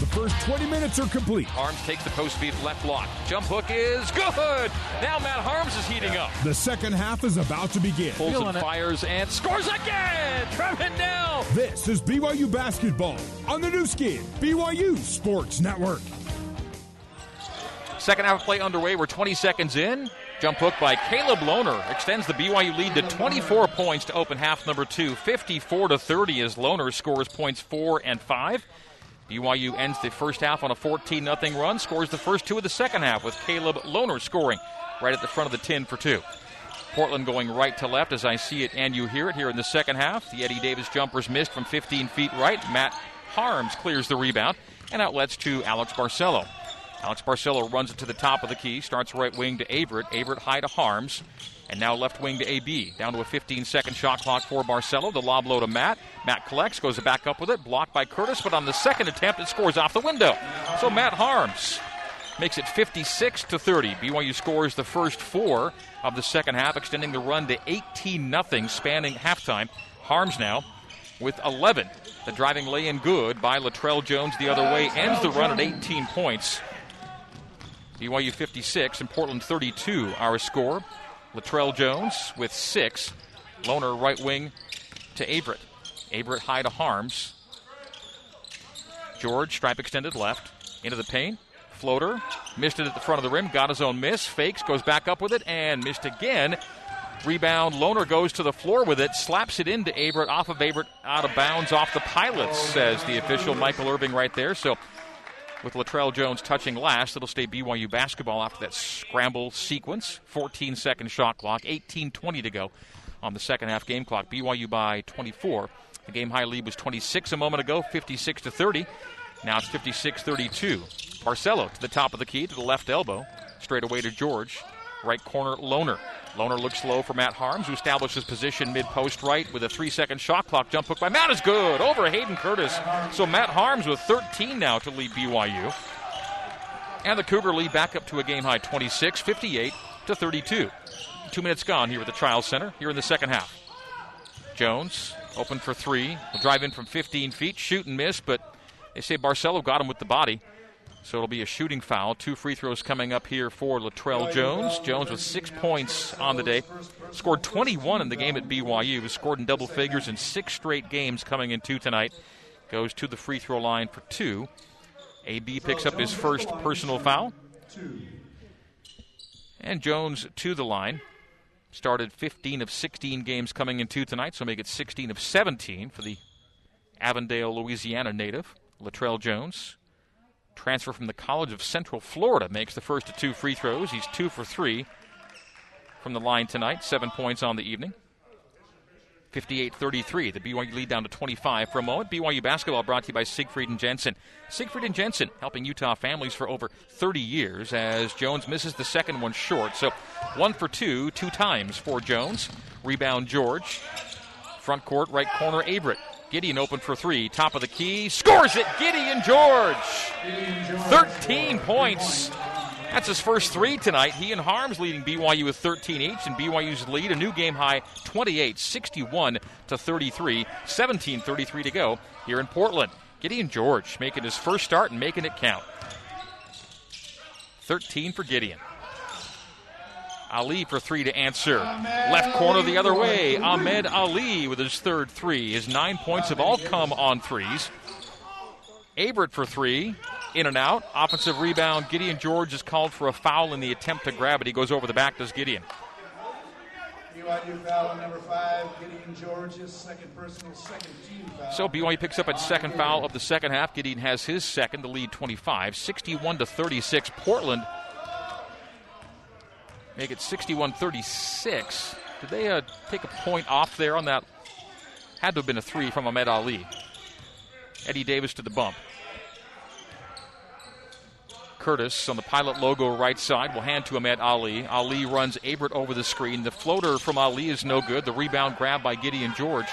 The first 20 minutes are complete. Haarms takes the post feed left block. Jump hook is good. Now Matt Haarms is heating up. The second half is about to begin. Pulls Feeling and it. fires and scores again. Trevin now. This is BYU basketball on the Nu Skin, BYU Sports Network. Second half of play underway. We're 20 seconds in. Jump hook by Caleb Lohner extends the BYU lead to 24 points to open half number two. 54 to 30 as Lohner scores points four and five. BYU ends the first half on a 14 0 run, scores the first two of the second half with Caleb Lohner scoring right at the front of the 10 for two. Portland going right to left as I see it and you hear it here in the second half. The Eddie Davis jumpers missed from 15 feet right. Matt Haarms clears the rebound and outlets to Alex Barcelo. Alex Barcelo runs it to the top of the key, starts right wing to Averette. Averette high to Haarms. And now left wing to AB. Down to a 15 second shot clock for Barcelo. The lob low to Matt. Matt collects, goes back up with it. Blocked by Curtis, but on the second attempt, it scores off the window. So Matt Haarms makes it 56 to 30. BYU scores the first four of the second half, extending the run to 18 0, spanning halftime. Haarms now with 11. The driving lay in good by Latrell Jones the other way ends the run at 18 points. BYU 56 and Portland 32, our score. Latrell Jones with six. Lohner right wing to Averette. Averette high to Haarms. George, stripe extended left. Into the paint. Floater. Missed it at the front of the rim. Got his own miss. Fakes. Goes back up with it and missed again. Rebound. Lohner goes to the floor with it. Slaps it into Averette. Off of Averette. Out of bounds. Off the pilots, says the official Michael Irving right there. So with Latrell Jones touching last. It'll stay BYU basketball after that scramble sequence. 14 second shot clock, 18:20 to go on the second half game clock. BYU by 24. The game high lead was 26 a moment ago, 56 to 30. Now it's 56-32. Barcelo to the top of the key to the left elbow, straight away to George. Right corner, Lohner. Lohner looks low for Matt Haarms, who establishes position mid post right with a three second shot clock. Jump hook by Matt is good over Hayden Curtis. So Matt Haarms with 13 now to lead BYU. And the Cougar lead back up to a game high 26, 58 to 32. Two minutes gone here at the Chiles Center, here in the second half. Jones open for three. Will drive in from 15 feet, shoot and miss, but they say Barcelo got him with the body. So it'll be a shooting foul. Two free throws coming up here for Latrell Jones. Jones with six points on the day. Scored 21 in the game at BYU. Was scored in double figures in six straight games coming in two tonight. Goes to the free throw line for two. AB picks up his first personal foul. And Jones to the line. Started 15 of 16 games coming in two tonight, so make it 16 of 17 for the Avondale, Louisiana native, Latrell Jones. Transfer from the College of Central Florida makes the first of two free throws. He's two for three from the line tonight, seven points on the evening. 58 33. The BYU lead down to 25 for a moment. BYU basketball brought to you by Siegfried and Jensen. Siegfried and Jensen helping Utah families for over 30 years as Jones misses the second one short. So one for two, two times for Jones. Rebound George. Front court, right corner, Averette. Gideon open for three. Top of the key. Scores it. Gideon George. 13 points. That's his first three tonight. He and Haarms leading BYU with 13 each, and BYU's lead a new game high 28, 61 to 33, 17 33 to go here in Portland. Gideon George making his first start and making it count. 13 for Gideon. Ali for three to answer. Left corner the other way. Ahmed Ali with his third three. His nine points have all come on threes. Averette for three. In and out. Offensive rebound. Gideon George is called for a foul in the attempt to grab it. He goes over the back, does Gideon. BYU foul on number five, Gideon George's second personal, second team foul. So BYU picks up its second foul of the second half. Gideon has his second, the lead 25, 61 to 36. Portland make it 61 36. Did they uh, take a point off there on that? Had to have been a three from Ahmed Ali. Eddie Davis to the bump. Curtis on the pilot logo right side will hand to Ahmed Ali. Ali runs Abert over the screen. The floater from Ali is no good. The rebound grab by Gideon George.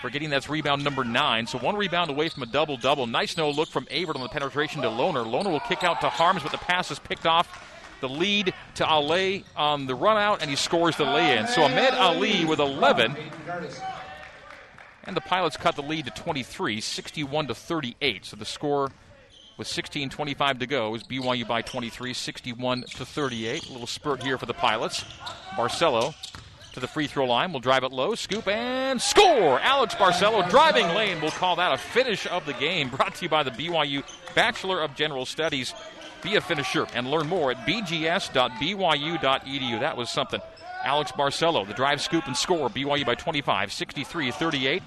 Forgetting that's rebound number nine. So one rebound away from a double double. Nice no look from Abert on the penetration to Lohner. Lohner will kick out to Haarms, but the pass is picked off. The lead to Ali on the run out, and he scores the lay in. So Ahmed Ali with 11. And the Pilots cut the lead to 23, 61 to 38. So the score with 16:25 to go is BYU by 23, 61 to 38. A little spurt here for the Pilots. Barcelo to the free throw line. will drive it low, scoop and score. Alex Barcelo driving lane. We'll call that a finish of the game. Brought to you by the BYU Bachelor of General Studies. Be a finisher and learn more at bgs.byu.edu. That was something. Alex Barcelo, the drive, scoop, and score. BYU by 25, 63 38.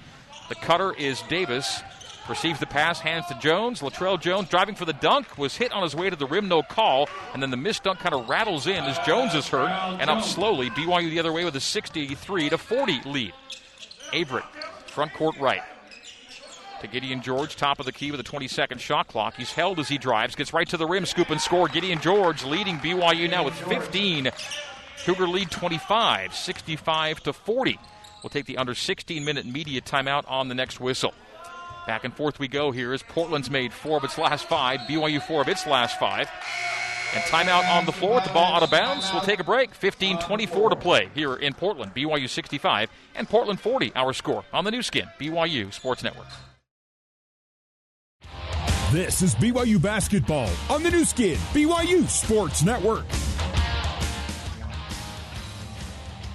The cutter is Davis. Receives the pass, hands to Jones. Latrell Jones driving for the dunk was hit on his way to the rim, no call. And then the missed dunk kind of rattles in as Jones is hurt and up slowly. BYU the other way with a 63 to 40 lead. Averette, front court right. To Gideon George, top of the key with a 20 second shot clock. He's held as he drives, gets right to the rim, scoop and score. Gideon George leading BYU now with 15. Cougar lead 25, 65 to 40. We'll take the under 16 minute media timeout on the next whistle. Back and forth we go here as Portland's made four of its last five, BYU four of its last five. And timeout on the floor with the ball out of bounds. We'll take a break. 15 24 to play here in Portland. BYU 65 and Portland 40, our score on the Nu Skin, BYU Sports Network. This is BYU basketball on the Nu Skin, BYU Sports Network.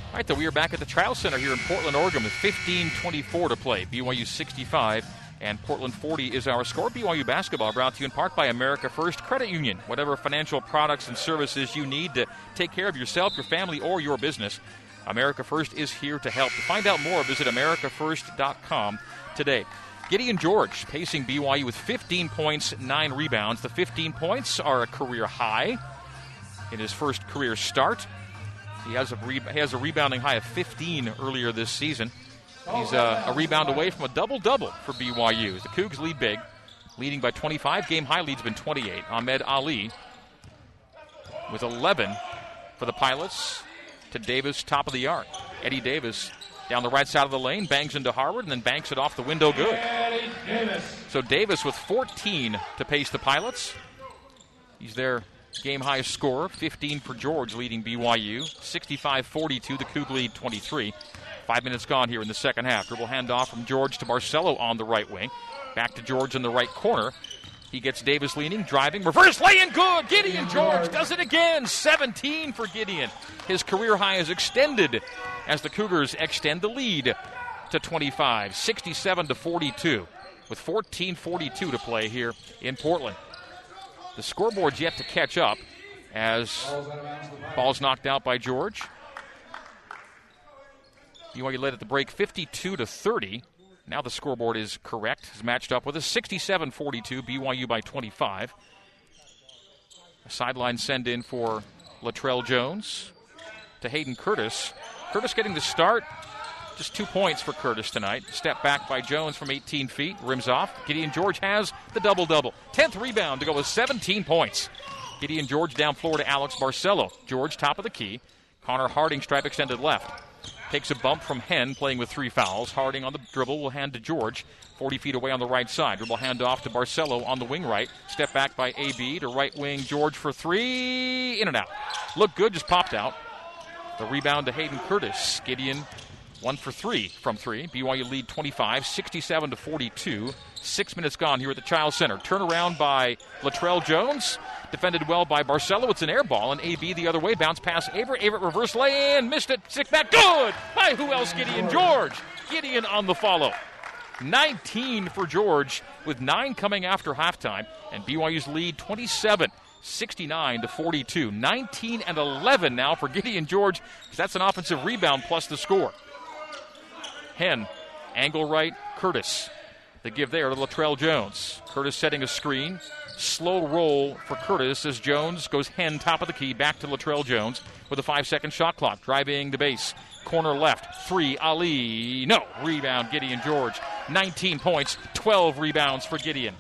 All right, though, we are back at the Chiles Center here in Portland, Oregon with 15 24 to play. BYU 65 and Portland 40 is our score. BYU basketball brought to you in part by America First Credit Union. Whatever financial products and services you need to take care of yourself, your family, or your business, America First is here to help. To find out more, visit AmericaFirst.com today. Gideon George pacing BYU with 15 points, 9 rebounds. The 15 points are a career high in his first career start. He has a, re- has a rebounding high of 15 earlier this season. He's uh, a rebound away from a double double for BYU. The Cougs lead big, leading by 25. Game high lead's been 28. Ahmed Ali with 11 for the Pilots to Davis, top of the arc. Eddie Davis down the right side of the lane, bangs into Harward, and then banks it off the window good. So Davis with 14 to pace the Pilots. He's their game high scorer, 15 for George, leading BYU. 65 42, the Coug lead 23. Five minutes gone here in the second half. Dribble handoff from George to Barcelo on the right wing. Back to George in the right corner. He gets Davis leaning, driving, reverse lay in good. Gideon George does it again. 17 for Gideon. His career high is extended as the Cougars extend the lead to 25, 67 to 42, with 14:42 to play here in Portland. The scoreboard's yet to catch up as ball's knocked out by George. BYU led at the break 52 to 30. Now the scoreboard is correct. Is matched up with a 67-42 BYU by 25. A sideline send in for Latrell Jones to Hayden Curtis. Curtis getting the start. Just two points for Curtis tonight. Step back by Jones from 18 feet. Rims off. Gideon George has the double double. 10th rebound to go with 17 points. Gideon George down floor to Alex Barcelo. George top of the key. Connor Harding stripe extended left. Takes a bump from Henn, playing with three fouls. Harding on the dribble will hand to George, 40 feet away on the right side. Dribble hand off to Barcelo on the wing right. Step back by AB to right wing George for three. In and out. Look good, just popped out. The rebound to Hayden Curtis. Gideon one for three from three. BYU lead 25, 67 to 42. Six minutes gone here at the Chiles Center. Turnaround by Latrell Jones. Defended well by Barcelo. It's an air ball, and AB the other way. Bounce pass Averette. Averette reverse lay in. Missed it. Stick back. Good by who else? Gideon George. Gideon on the follow. 19 for George, with nine coming after halftime, and BYU's lead 27. 69 to 42. 19 and 11 now for Gideon George. That's an offensive rebound plus the score. Henn, angle right, Curtis. The give there to Latrell Jones. Curtis setting a screen. Slow roll for Curtis as Jones goes hen top of the key back to Latrell Jones with a five second shot clock. Driving the base. Corner left. Three. Ali. No. Rebound. Gideon George. 19 points. 12 rebounds for Gideon.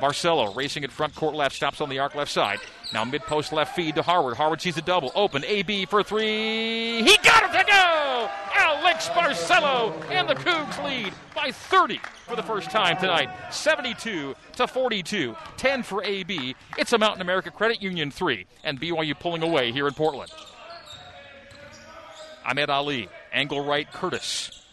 Barcelo racing at front court left. Stops on the arc left side. Now mid post left feed to Harward. Harward sees a double. Open. AB for three. He got it to go! Alex Barcelo and the Cougs lead by 30 for the first time tonight. 72 to 42. 10 for AB. It's a Mountain America Credit Union 3. And BYU pulling away here in Portland. Ahmed Ali. Angle right Curtis.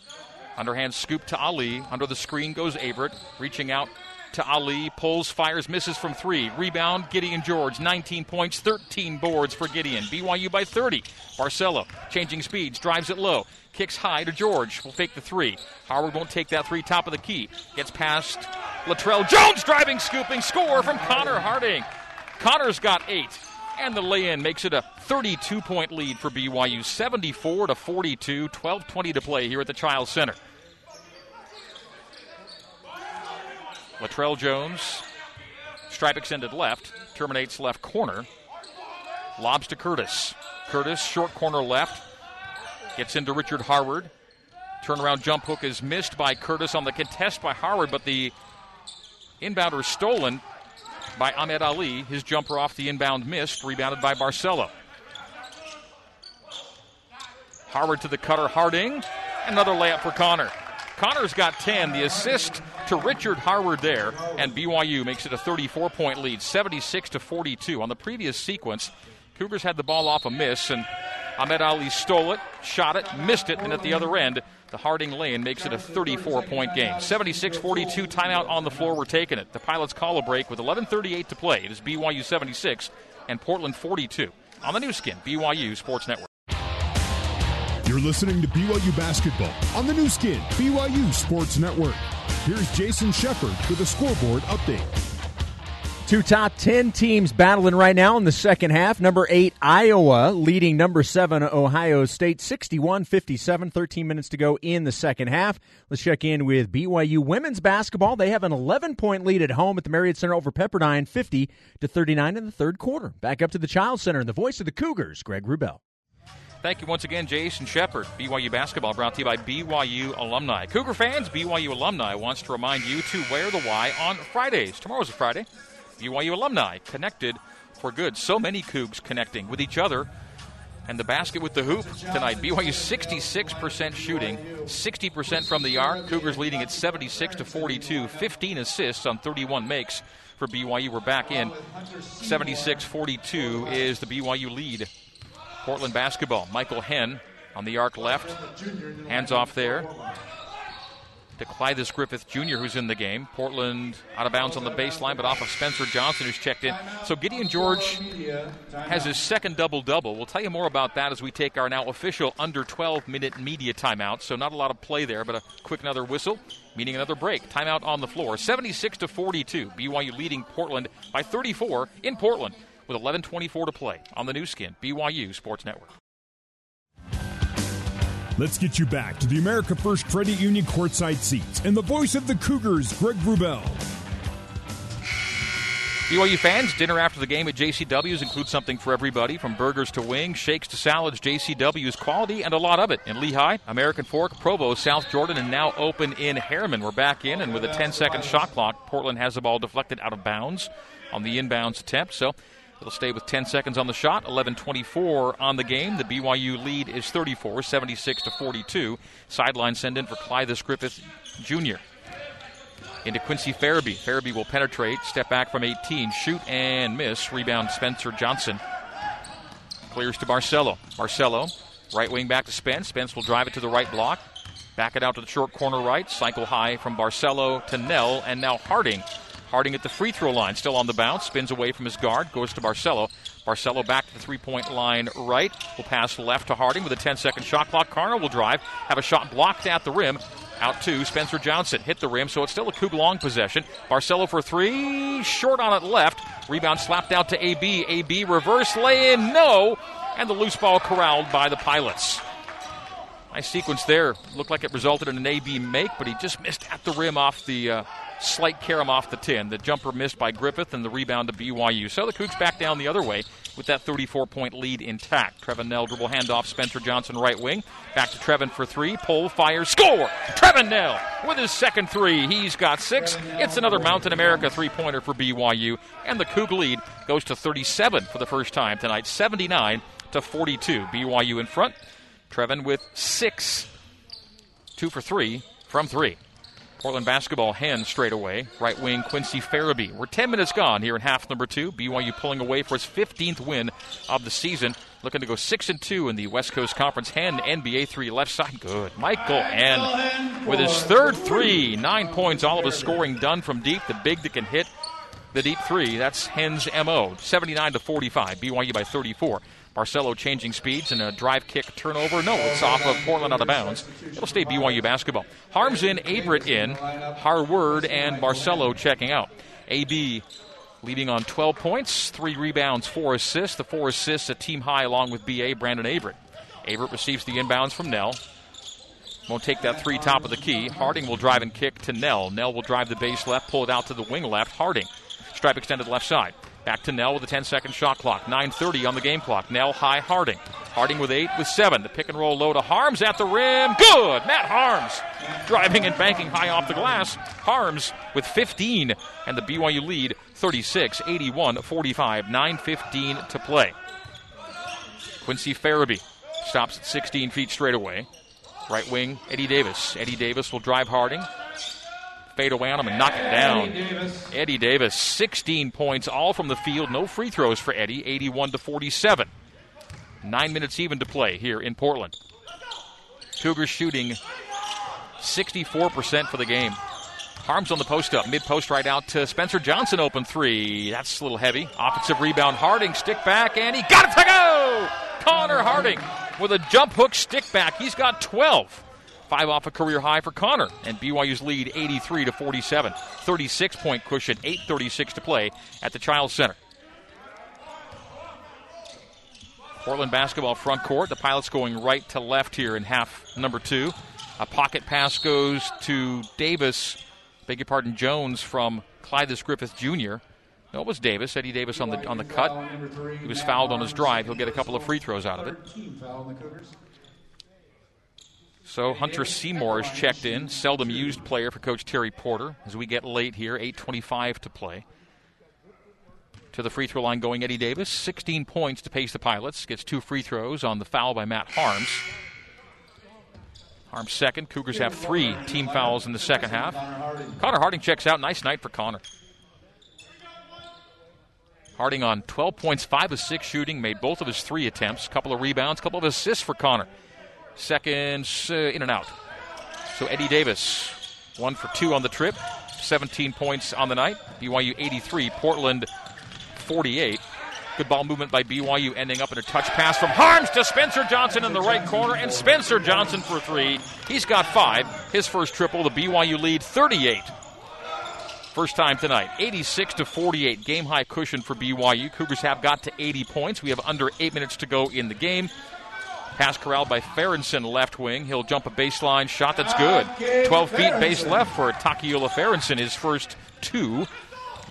Underhand scoop to Ali. Under the screen goes Averette. Reaching out to Ali. Pulls, fires, misses from three. Rebound, Gideon George. 19 points, 13 boards for Gideon. BYU by 30. Barcelo changing speeds, drives it low. Kicks high to George. Will fake the three. Howard won't take that three top of the key. Gets past Latrell Jones driving, scooping, score from Connor Harding. Connor's got eight. And the lay-in makes it a 32-point lead for BYU, 74 to 42, 12-20 to play here at the Chiles Center. Latrell Jones, stripe extended left, terminates left corner, lobs to Curtis. Curtis, short corner left, gets into Richard Harward. Turnaround jump hook is missed by Curtis on the contest by Harward, but the inbounder is stolen by Ahmed Ali. His jumper off the inbound missed, rebounded by Barcelo. Harward to the cutter, Harding. Another layup for Connor. Connor's got 10. The assist to Richard Harward there, and BYU makes it a 34 point lead, 76 to 42. On the previous sequence, Cougars had the ball off a miss, and Ahmed Ali stole it, shot it, missed it, and at the other end, the Harding lane makes it a 34 point game. 76 42, timeout on the floor. We're taking it. The Pilots call a break with 11.38 to play. It is BYU 76 and Portland 42 on the Nu Skin, BYU Sports Network. Listening to BYU basketball on the Nu Skin, BYU Sports Network. Here's Jason Shepard with a scoreboard update. Two top 10 teams battling right now in the second half. Number 8, Iowa, leading number 7, Ohio State, 61 57. 13 minutes to go in the second half. Let's check in with BYU women's basketball. They have an 11 point lead at home at the Marriott Center over Pepperdine, 50 to 39 in the third quarter. Back up to the Child Center and the voice of the Cougars, Greg Wrubell. Thank you once again, Jason Shepard. BYU basketball brought to you by BYU alumni. Cougar fans, BYU alumni wants to remind you to wear the Y on Fridays. Tomorrow's a Friday. BYU alumni connected for good. So many Cougs connecting with each other. And the basket with the hoop tonight. BYU 66% shooting, 60% from the arc. Cougars leading at 76 to 42, 15 assists on 31 makes for BYU. We're back in 76 42 is the BYU lead. Portland basketball. Michael Henn on the arc left. Hands off there to Clydes Griffith Jr., who's in the game. Portland out of bounds on the baseline, but off of Spencer Johnson, who's checked in. So Gideon George has his second double double. We'll tell you more about that as we take our now official under 12 minute media timeout. So not a lot of play there, but a quick another whistle, meaning another break. Timeout on the floor. 76 to 42. BYU leading Portland by 34 in Portland with 11:24 to play on the Nu Skin BYU Sports Network. Let's get you back to the America First Credit Union courtside seats and the voice of the Cougars, Greg Wrubell. BYU fans, dinner after the game at JCW's includes something for everybody from burgers to wings, shakes to salads. JCW's quality and a lot of it in Lehi, American Fork, Provo, South Jordan, and now open in Herriman. We're back in, and with a 10 second shot clock, Portland has the ball deflected out of bounds on the inbounds attempt. So It'll stay with 10 seconds on the shot, 11:24 on the game. The BYU lead is 34, 76 to 42. Sideline send in for Clydes Griffith Jr. Into Quincy Farabee. Farabee will penetrate, step back from 18, shoot and miss. Rebound Spencer Johnson. Clears to Barcelo. Barcelo, right wing back to Spence. Spence will drive it to the right block. Back it out to the short corner right. Cycle high from Barcelo to Knell, and now Harding Harding at the free throw line, still on the bounce, spins away from his guard, goes to Barcelo. Barcelo back to the three point line right. Will pass left to Harding with a 10 second shot clock. Carnell will drive, have a shot blocked at the rim. Out to Spencer Johnson. Hit the rim, so it's still a Coug long possession. Barcelo for three. Short on it left. Rebound slapped out to AB. AB reverse lay in. No. And the loose ball corralled by the Pilots. Nice sequence there. Looked like it resulted in an AB make, but he just missed at the rim off the uh, slight carom off the 10. The jumper missed by Griffith and the rebound to BYU. So the Cougs back down the other way with that 34 point lead intact. Trevin Knell dribble handoff, Spencer Johnson right wing. Back to Trevin for three. Pull, fire, score! Trevin Knell with his second three. He's got six. It's another Mountain America three pointer for BYU. And the Coug lead goes to 37 for the first time tonight, 79 to 42. BYU in front. Trevin with six. Two for three from three. Portland basketball hands straight away. Right wing Quincy Farabee. We're 10 minutes gone here in half number two. BYU pulling away for its 15th win of the season looking to go six and two in the West Coast Conference. Hand NBA three left side, good. Michael Henn with his third three, nine points. All of his scoring done from deep. The big that can hit the deep three. That's Henn's mo. 79 to 45. BYU by 34. Barcelo changing speeds and a drive kick turnover. No, it's off of Portland out of bounds. It'll stay BYU basketball. Haarms in, Averette in, Harward and Barcelo checking out. AB leading on 12 points, three rebounds, four assists. The four assists a team high along with BA Brandon Averette. Averette receives the inbounds from Knell. Won't take that three top of the key. Harding will drive and kick to Knell. Knell will drive the base left, pull it out to the wing left. Harding. Stripe extended left side. Back to Knell with a 10 second shot clock. 9.30 on the game clock. Knell high Harding. Harding with eight with seven. The pick and roll low to Haarms at the rim. Good! Matt Haarms driving and banking high off the glass. Haarms with 15 and the BYU lead 36 81 45. 9.15 to play. Quincy Farabee stops at 16 feet straight away. Right wing, Eddie Davis. Eddie Davis will drive Harding fade away on him and knock it down. Eddie Davis. Eddie Davis, 16 points, all from the field. No free throws for Eddie, 81 to 47. Nine minutes even to play here in Portland. Cougars shooting 64% for the game. Haarms on the post up, mid post right out to Spencer Johnson, open three. That's a little heavy. Offensive rebound, Harding, stick back, and he got it to go! Connor Harding with a jump hook stick back. He's got 12. Five off a career high for Connor, and BYU's lead 83 to 47. 36 point cushion, 8:36 to play at the Chiles Center. Portland basketball front court. The Pilots going right to left here in half number two. A pocket pass goes to Davis, beg your pardon, Jones from Clyde Griffith Jr. No, it was Davis, Eddie Davis on the on the cut. He was fouled on his drive. He'll get a couple of free throws out of it. So Hunter Seymour is checked in, seldom used player for Coach Terry Porter as we get late here, 8:25 to play. To the free throw line going Eddie Davis, 16 points to pace the Pilots. Gets two free throws on the foul by Matt Haarms. Haarms second. Cougars have three team fouls in the second half. Connor Harding checks out. Nice night for Connor. Harding on 12 points, 5 of 6 shooting, made both of his three attempts, couple of rebounds, couple of assists for Connor seconds uh, in and out. So Eddie Davis, one for two on the trip, 17 points on the night. BYU 83, Portland 48. Good ball movement by BYU, ending up in a touch pass from Haarms to Spencer Johnson in the right corner, and Spencer Johnson for three. He's got five. His first triple, the BYU lead 38. First time tonight, 86 to 48, game high cushion for BYU. Cougars have got to 80 points. We have under eight minutes to go in the game. Pass corralled by Farronson, left wing. He'll jump a baseline shot that's good. 12 feet base left for Takiula Farronson, his first two.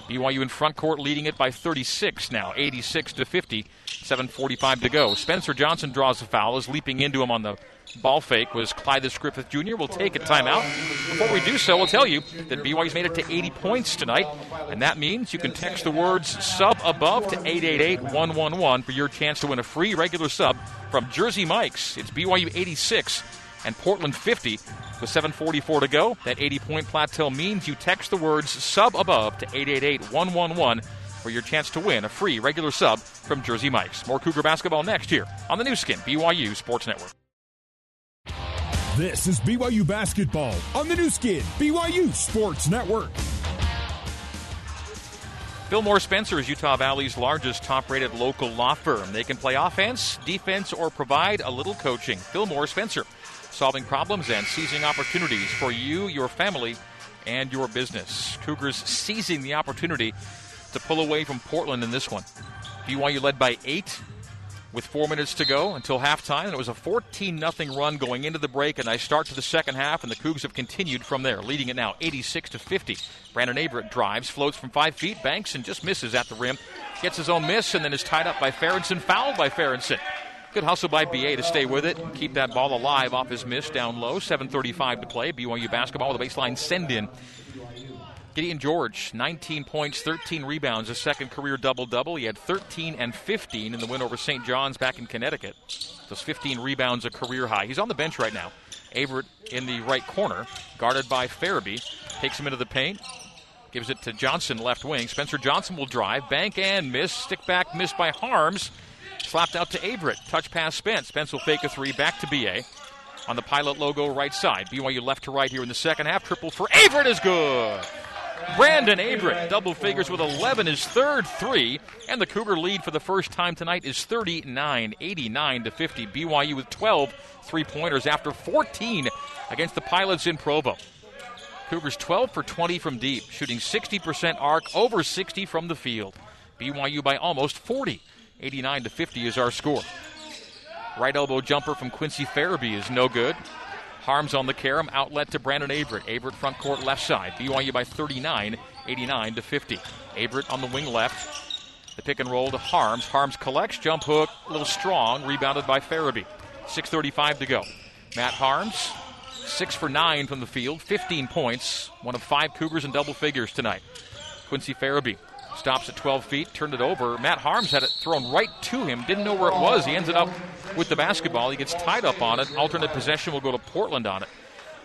BYU in front court leading it by 36 now, 86 to 50. 7.45 to go. Spencer Johnson draws a foul, is leaping into him on the ball fake was Clyde Griffith Jr. We'll take a timeout. Before we do so, we'll tell you that BYU's made it to 80 points tonight, and that means you can text the words sub above to 888 111 for your chance to win a free regular sub from Jersey Mike's. It's BYU 86 and Portland 50 with 7.44 to go. That 80 point plateau means you text the words sub above to 888 111 for your chance to win a free regular sub from Jersey Mike's. More Cougar basketball next year on the Nu Skin, BYU Sports Network. This is BYU basketball on the Nu Skin, BYU Sports Network. Fillmore Spencer is Utah Valley's largest top rated local law firm. They can play offense, defense, or provide a little coaching. Fillmore Spencer, solving problems and seizing opportunities for you, your family, and your business. Cougars seizing the opportunity to pull away from Portland in this one. BYU led by eight with four minutes to go until halftime. And it was a 14 0 run going into the break, and I start to the second half, and the Cougs have continued from there, leading it now 86 to 50. Brandon Averette drives, floats from five feet, banks, and just misses at the rim. Gets his own miss, and then is tied up by Farronson, fouled by Farronson. Good hustle by BA to stay with it and keep that ball alive off his miss down low. 7.35 to play. BYU basketball with a baseline send in Gideon George, 19 points, 13 rebounds, a second career double double. He had 13 and 15 in the win over St. John's back in Connecticut. Those 15 rebounds, a career high. He's on the bench right now. Averette in the right corner, guarded by Farabee. Takes him into the paint, gives it to Johnson, left wing. Spencer Johnson will drive, bank and miss. Stick back, missed by Haarms. Slapped out to Averette. Touch pass Spence. Spence will fake a three. Back to BA. On the pilot logo right side. BYU left to right here in the second half. Triple for Averette is good. Brandon Averette, double figures with 11, his third three, and the Cougar lead for the first time tonight is 39 89 to 50. BYU with 12 three pointers after 14 against the Pilots in Provo. Cougars 12 for 20 from deep, shooting 60% arc, over 60 from the field. BYU by almost 40. 89 to 50 is our score. Right elbow jumper from Quincy Farabee is no good. Haarms on the carom, outlet to Brandon Averette. Averette front court left side. BYU by 39, 89 to 50. Averette on the wing left. The pick and roll to Haarms. Haarms collects, jump hook, a little strong, rebounded by Farabee. 6.35 to go. Matt Haarms, 6 for 9 from the field, 15 points, one of five Cougars in double figures tonight. Quincy Farabee stops at 12 feet, turned it over. Matt Haarms had it thrown right to him, didn't know where it was. He ended up with the basketball. He gets tied up on it. Alternate possession will go to Portland on it.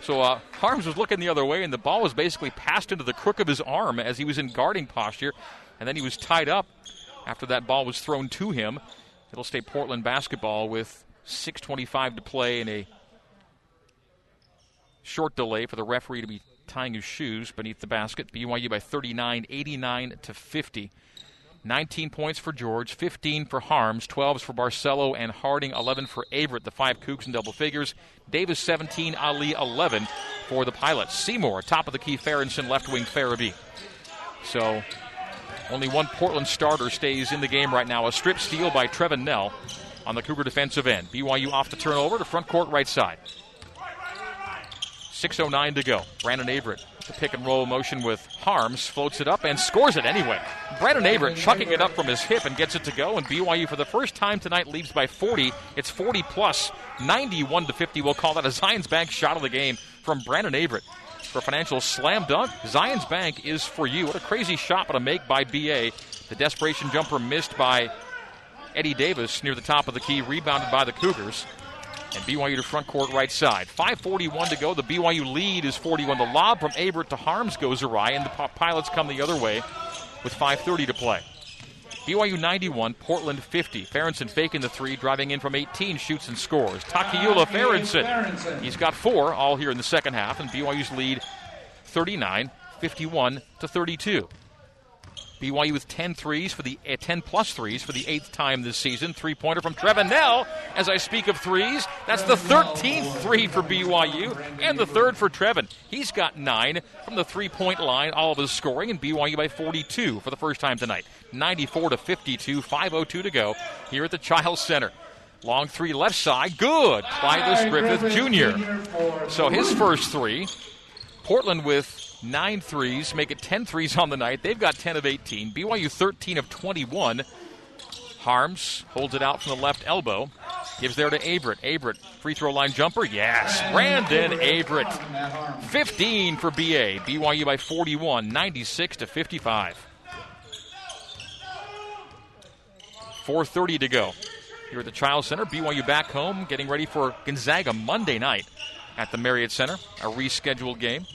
So uh, Haarms was looking the other way, and the ball was basically passed into the crook of his arm as he was in guarding posture, and then he was tied up after that ball was thrown to him. It'll stay Portland basketball with 6.25 to play and a short delay for the referee to be tying his shoes beneath the basket. BYU by 39, 89 to 50. 19 points for George, 15 for Haarms, 12s for Barcelo and Harding, 11 for Averette, the five Cougs in double figures. Davis 17, Ali 11 for the Pilots. Seymour, top of the key, Farronson, left wing Farabee. So only one Portland starter stays in the game right now. A strip steal by Trevin Knell on the Cougar defensive end. BYU off the turnover to front court right side. 6.09 to go. Brandon Averette, the pick and roll motion with Haarms, floats it up and scores it anyway. Brandon Averette chucking it up from his hip and gets it to go, and BYU for the first time tonight leads by 40. It's 40 plus, 91 to 50. We'll call that a Zions Bank shot of the game from Brandon Averette. For financial slam dunk, Zions Bank is for you. What a crazy shot, but a make by BA. The desperation jumper missed by Eddie Davis near the top of the key, rebounded by the Cougars. And BYU to front court right side. 5.41 to go. The BYU lead is 41. The lob from Abert to Haarms goes awry, and the Pilots come the other way with 5.30 to play. BYU 91, Portland 50. Farronson faking the three, driving in from 18, shoots and scores. Takiula ah, Farronson. He's got four all here in the second half, and BYU's lead 39, 51 to 32. BYU with 10 threes for the uh, 10 plus threes for the eighth time this season. Three pointer from Trevin Knell. As I speak of threes, that's the 13th three for BYU and the third for Trevin. He's got nine from the three point line. All of his scoring and BYU by 42 for the first time tonight. 94 to 52. 5:02 to go here at the Chiles Center. Long three left side, good. Clyde Griffith Jr. So his first three. Portland with nine threes, make it 10 threes on the night. They've got 10 of 18. BYU 13 of 21. Haarms holds it out from the left elbow. Gives there to Averette. Averette, free throw line jumper. Yes. Brandon Averette. 15 for BA. BYU by 41, 96 to 55. 4.30 to go. Here at the Chiles Center, BYU back home, getting ready for Gonzaga Monday night at the Marriott Center, a rescheduled game.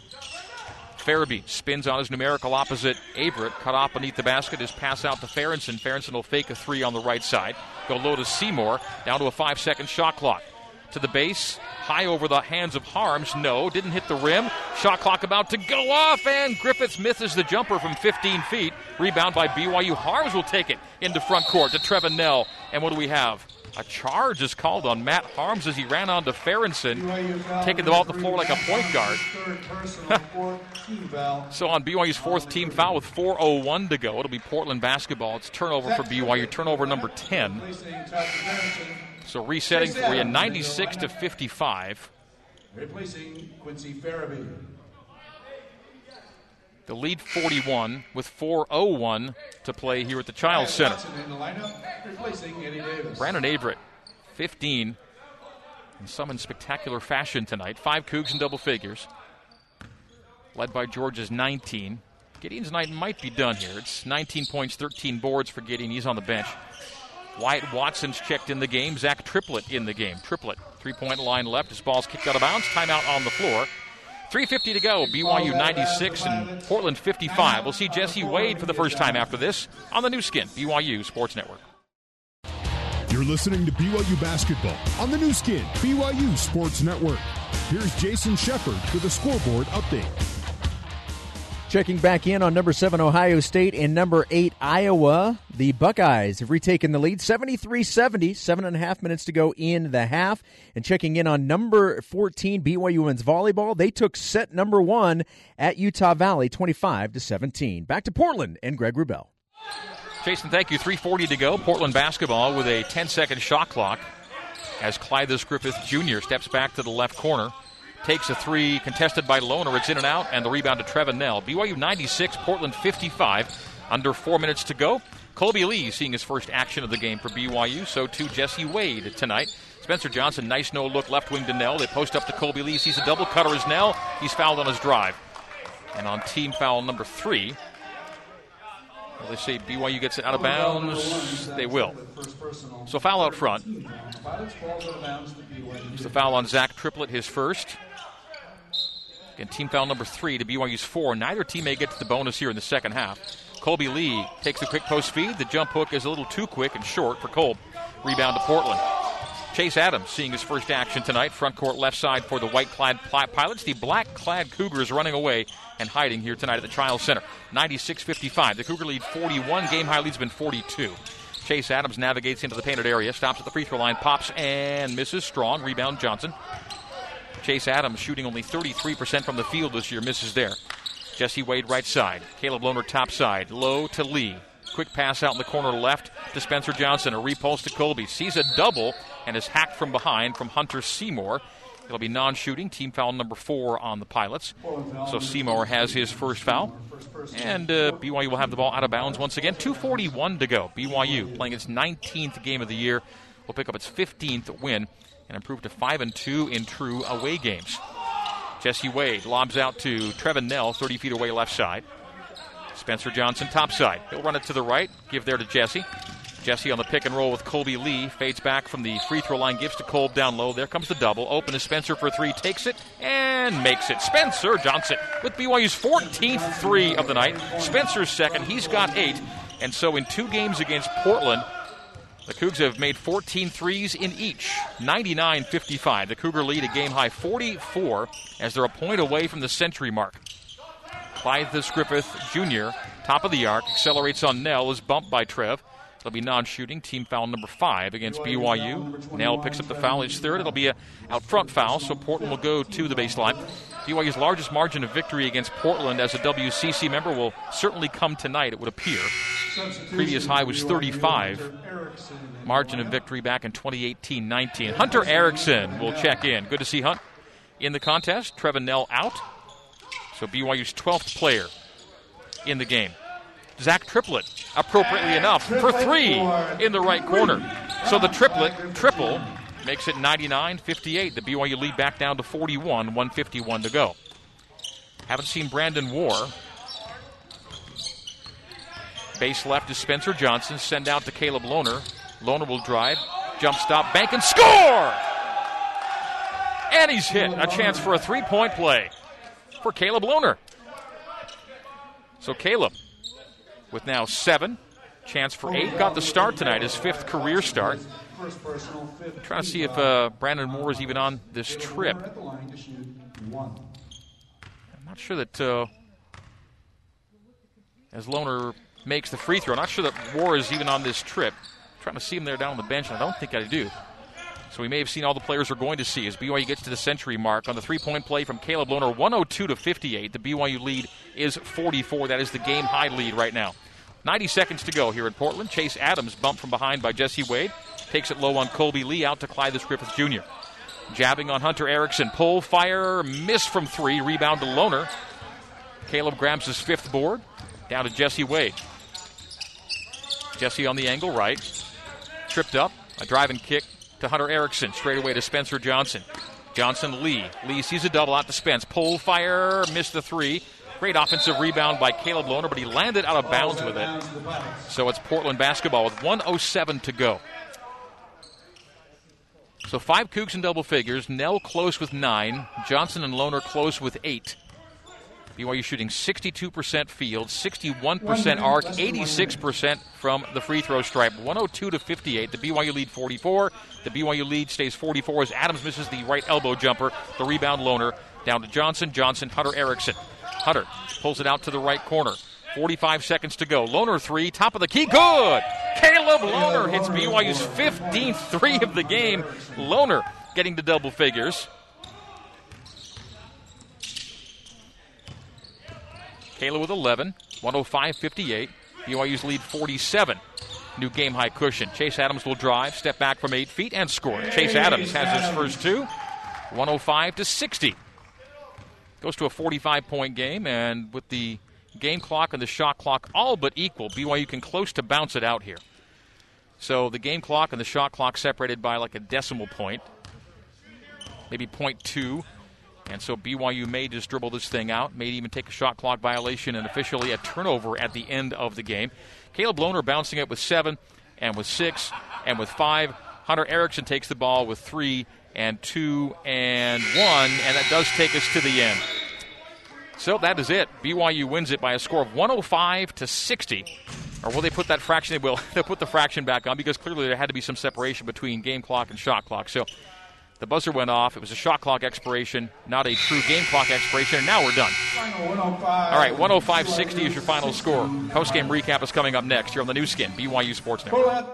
Farabee spins on his numerical opposite Averette. Cut off beneath the basket. His pass out to Farronson. Farronson will fake a three on the right side. Go low to Seymour. Down to a five second shot clock. To the base. High over the hands of Haarms. No. Didn't hit the rim. Shot clock about to go off. And Griffiths misses the jumper from 15 feet. Rebound by BYU. Haarms will take it into front court to Trevin Knell. And what do we have? A charge is called on Matt Haarms as he ran on to Farronson, taking the ball off the floor like a point guard. so on BYU's fourth team foul with 4.01 to go, it'll be Portland basketball. It's turnover for BYU, turnover number 10. So resetting for you, 96 to 55. Replacing Quincy Farabee. The lead 41 with 4.01 to play here at the Chiles Center. Brandon Averette, 15, and some in spectacular fashion tonight. Five Cougs in double figures, led by George's 19. Gideon's night might be done here. It's 19 points, 13 boards for Gideon. He's on the bench. Wyatt Watson's checked in the game. Zach Triplett in the game. Triplett, three point line left. His ball's kicked out of bounds. Timeout on the floor. 3.50 to go. BYU 96 and Portland 55. We'll see Jesse Wade for the first time after this on the Nu Skin, BYU Sports Network. You're listening to BYU Basketball on the Nu Skin, BYU Sports Network. Here's Jason Shepard with a scoreboard update. Checking back in on number seven Ohio State and number eight Iowa. The Buckeyes have retaken the lead 73 70, seven and a half minutes to go in the half. And checking in on number 14 BYU women's volleyball, they took set number one at Utah Valley 25 to 17. Back to Portland and Greg Wrubell. Jason, thank you. 3.40 to go. Portland basketball with a 10 second shot clock as Clyde Griffith Jr. steps back to the left corner takes a three contested by Lohner. It's in and out, and the rebound to Trevin Knell. BYU 96, Portland 55. Under four minutes to go. Colby Lee seeing his first action of the game for BYU. So too Jesse Wade tonight. Spencer Johnson, nice no look left wing to Knell. They post up to Colby Lee. Sees a double cutter as Knell. He's fouled on his drive. And on team foul number three, well, they say BYU gets it out of bounds. They will. So foul out front. It's the foul on Zach Triplett, his first. Again, team foul number three to BYU's four. Neither team may get to the bonus here in the second half. Colby Lee takes a quick post feed. The jump hook is a little too quick and short for Kolb. Rebound to Portland. Chase Adams seeing his first action tonight. Front court left side for the white clad pilots. The black clad Cougars running away and hiding here tonight at the Chiles Center. 96 55. The Cougar lead 41. Game high lead's been 42. Chase Adams navigates into the painted area, stops at the free throw line, pops and misses. Strong. Rebound Johnson. Chase Adams shooting only 33% from the field this year, misses there. Jesse Wade right side. Caleb Lohner top side. Low to Lee. Quick pass out in the corner left to Spencer Johnson. A repulse to Colby. Sees a double and is hacked from behind from Hunter Seymour. It'll be non shooting. Team foul number four on the Pilots. So Seymour has his first foul. And uh, BYU will have the ball out of bounds once again. 2.41 to go. BYU playing its 19th game of the year. Will pick up its 15th win and improved to 5 and 2 in true away games. Jesse Wade lobs out to Trevin Knell, 30 feet away left side. Spencer Johnson top side. He'll run it to the right, give there to Jesse. Jesse on the pick and roll with Colby Lee. Fades back from the free throw line, gives to Kolb down low. There comes the double. Open to Spencer for three, takes it, and makes it. Spencer Johnson with BYU's 14th three of the night. Spencer's second. He's got eight. And so in two games against Portland, the Cougs have made 14 threes in each, 99 55. The Cougar lead a game high 44 as they're a point away from the century mark. Clyde Griffith Jr., top of the arc, accelerates on Knell, is bumped by Trev. It'll be non-shooting. Team foul number five against BYU. Knell picks up the foul. His third. It'll be a out front foul, so Portland will go to the baseline. BYU's largest margin of victory against Portland as a WCC member will certainly come tonight, it would appear. Previous high was 35. Margin of victory back in 2018 19. Hunter Erickson will check in. Good to see Hunt in the contest. Trevin Knell out. So BYU's 12th player in the game. Zach Triplett, appropriately enough, for three in the right corner. So the triplet, triple, makes it 99 58. The BYU lead back down to 41, 151 to go. Haven't seen Brandon War. Base left is Spencer Johnson. Send out to Caleb Lohner. Lohner will drive, jump stop, bank, and score! And he's hit. A chance for a three point play for Caleb Lohner. So Caleb with now seven. Chance for eight. Got the start tonight, his fifth career start. Trying to see if uh, Brandon Moore is even on this trip. I'm not sure that uh, as Lohner makes the free throw, I'm not sure that War is even on this trip. trying to see him there down on the bench, and I don't think I do. So we may have seen all the players we're going to see as BYU gets to the century mark on the three-point play from Caleb Lohner, 102 to 58. The BYU lead is 44. That is the game high lead right now. 90 seconds to go here in Portland. Chase Adams bumped from behind by Jesse Wade. Takes it low on Colby Lee out to Clyde Griffith Jr. Jabbing on Hunter Erickson. Pull, fire, miss from three. Rebound to Lohner. Caleb grabs his fifth board. Down to Jesse Wade. Jesse on the angle right. Tripped up. A driving kick to Hunter Erickson. Straight away to Spencer Johnson. Johnson Lee. Lee sees a double out to Spence. Pull, fire, missed the three. Great offensive rebound by Caleb Lohner, but he landed out of bounds with it. So it's Portland basketball with 107 to go. So five Cougs in double figures. Knell close with nine. Johnson and Lohner close with eight. BYU shooting 62% field, 61% arc, 86% from the free throw stripe. 102 to 58. The BYU lead 44. The BYU lead stays 44 as Adams misses the right elbow jumper. The rebound Lohner down to Johnson. Johnson, Hunter Erickson. Hunter pulls it out to the right corner. 45 seconds to go. Lohner three, top of the key, good. Caleb Lohner hits BYU's 15th three of the game. Lohner getting to double figures. Caleb with 11, 105 58. BYU's lead 47. New game high cushion. Chase Adams will drive, step back from eight feet, and score. Chase Adams has his first two, 105 to 60. Goes to a 45 point game, and with the game clock and the shot clock all but equal, BYU can close to bounce it out here. So the game clock and the shot clock separated by like a decimal point, maybe 0.2. And so BYU may just dribble this thing out, may even take a shot clock violation and officially a turnover at the end of the game. Caleb Lohner bouncing it with seven and with six and with five. Hunter Erickson takes the ball with three and two and one, and that does take us to the end. So that is it. BYU wins it by a score of 105 to 60. Or will they put that fraction? They will. They'll put the fraction back on because clearly there had to be some separation between game clock and shot clock. So the buzzer went off. It was a shot clock expiration, not a true game clock expiration. And now we're done. All right, 105 60 is your final score. Post game recap is coming up next here on the Nu Skin, BYU Sports Network.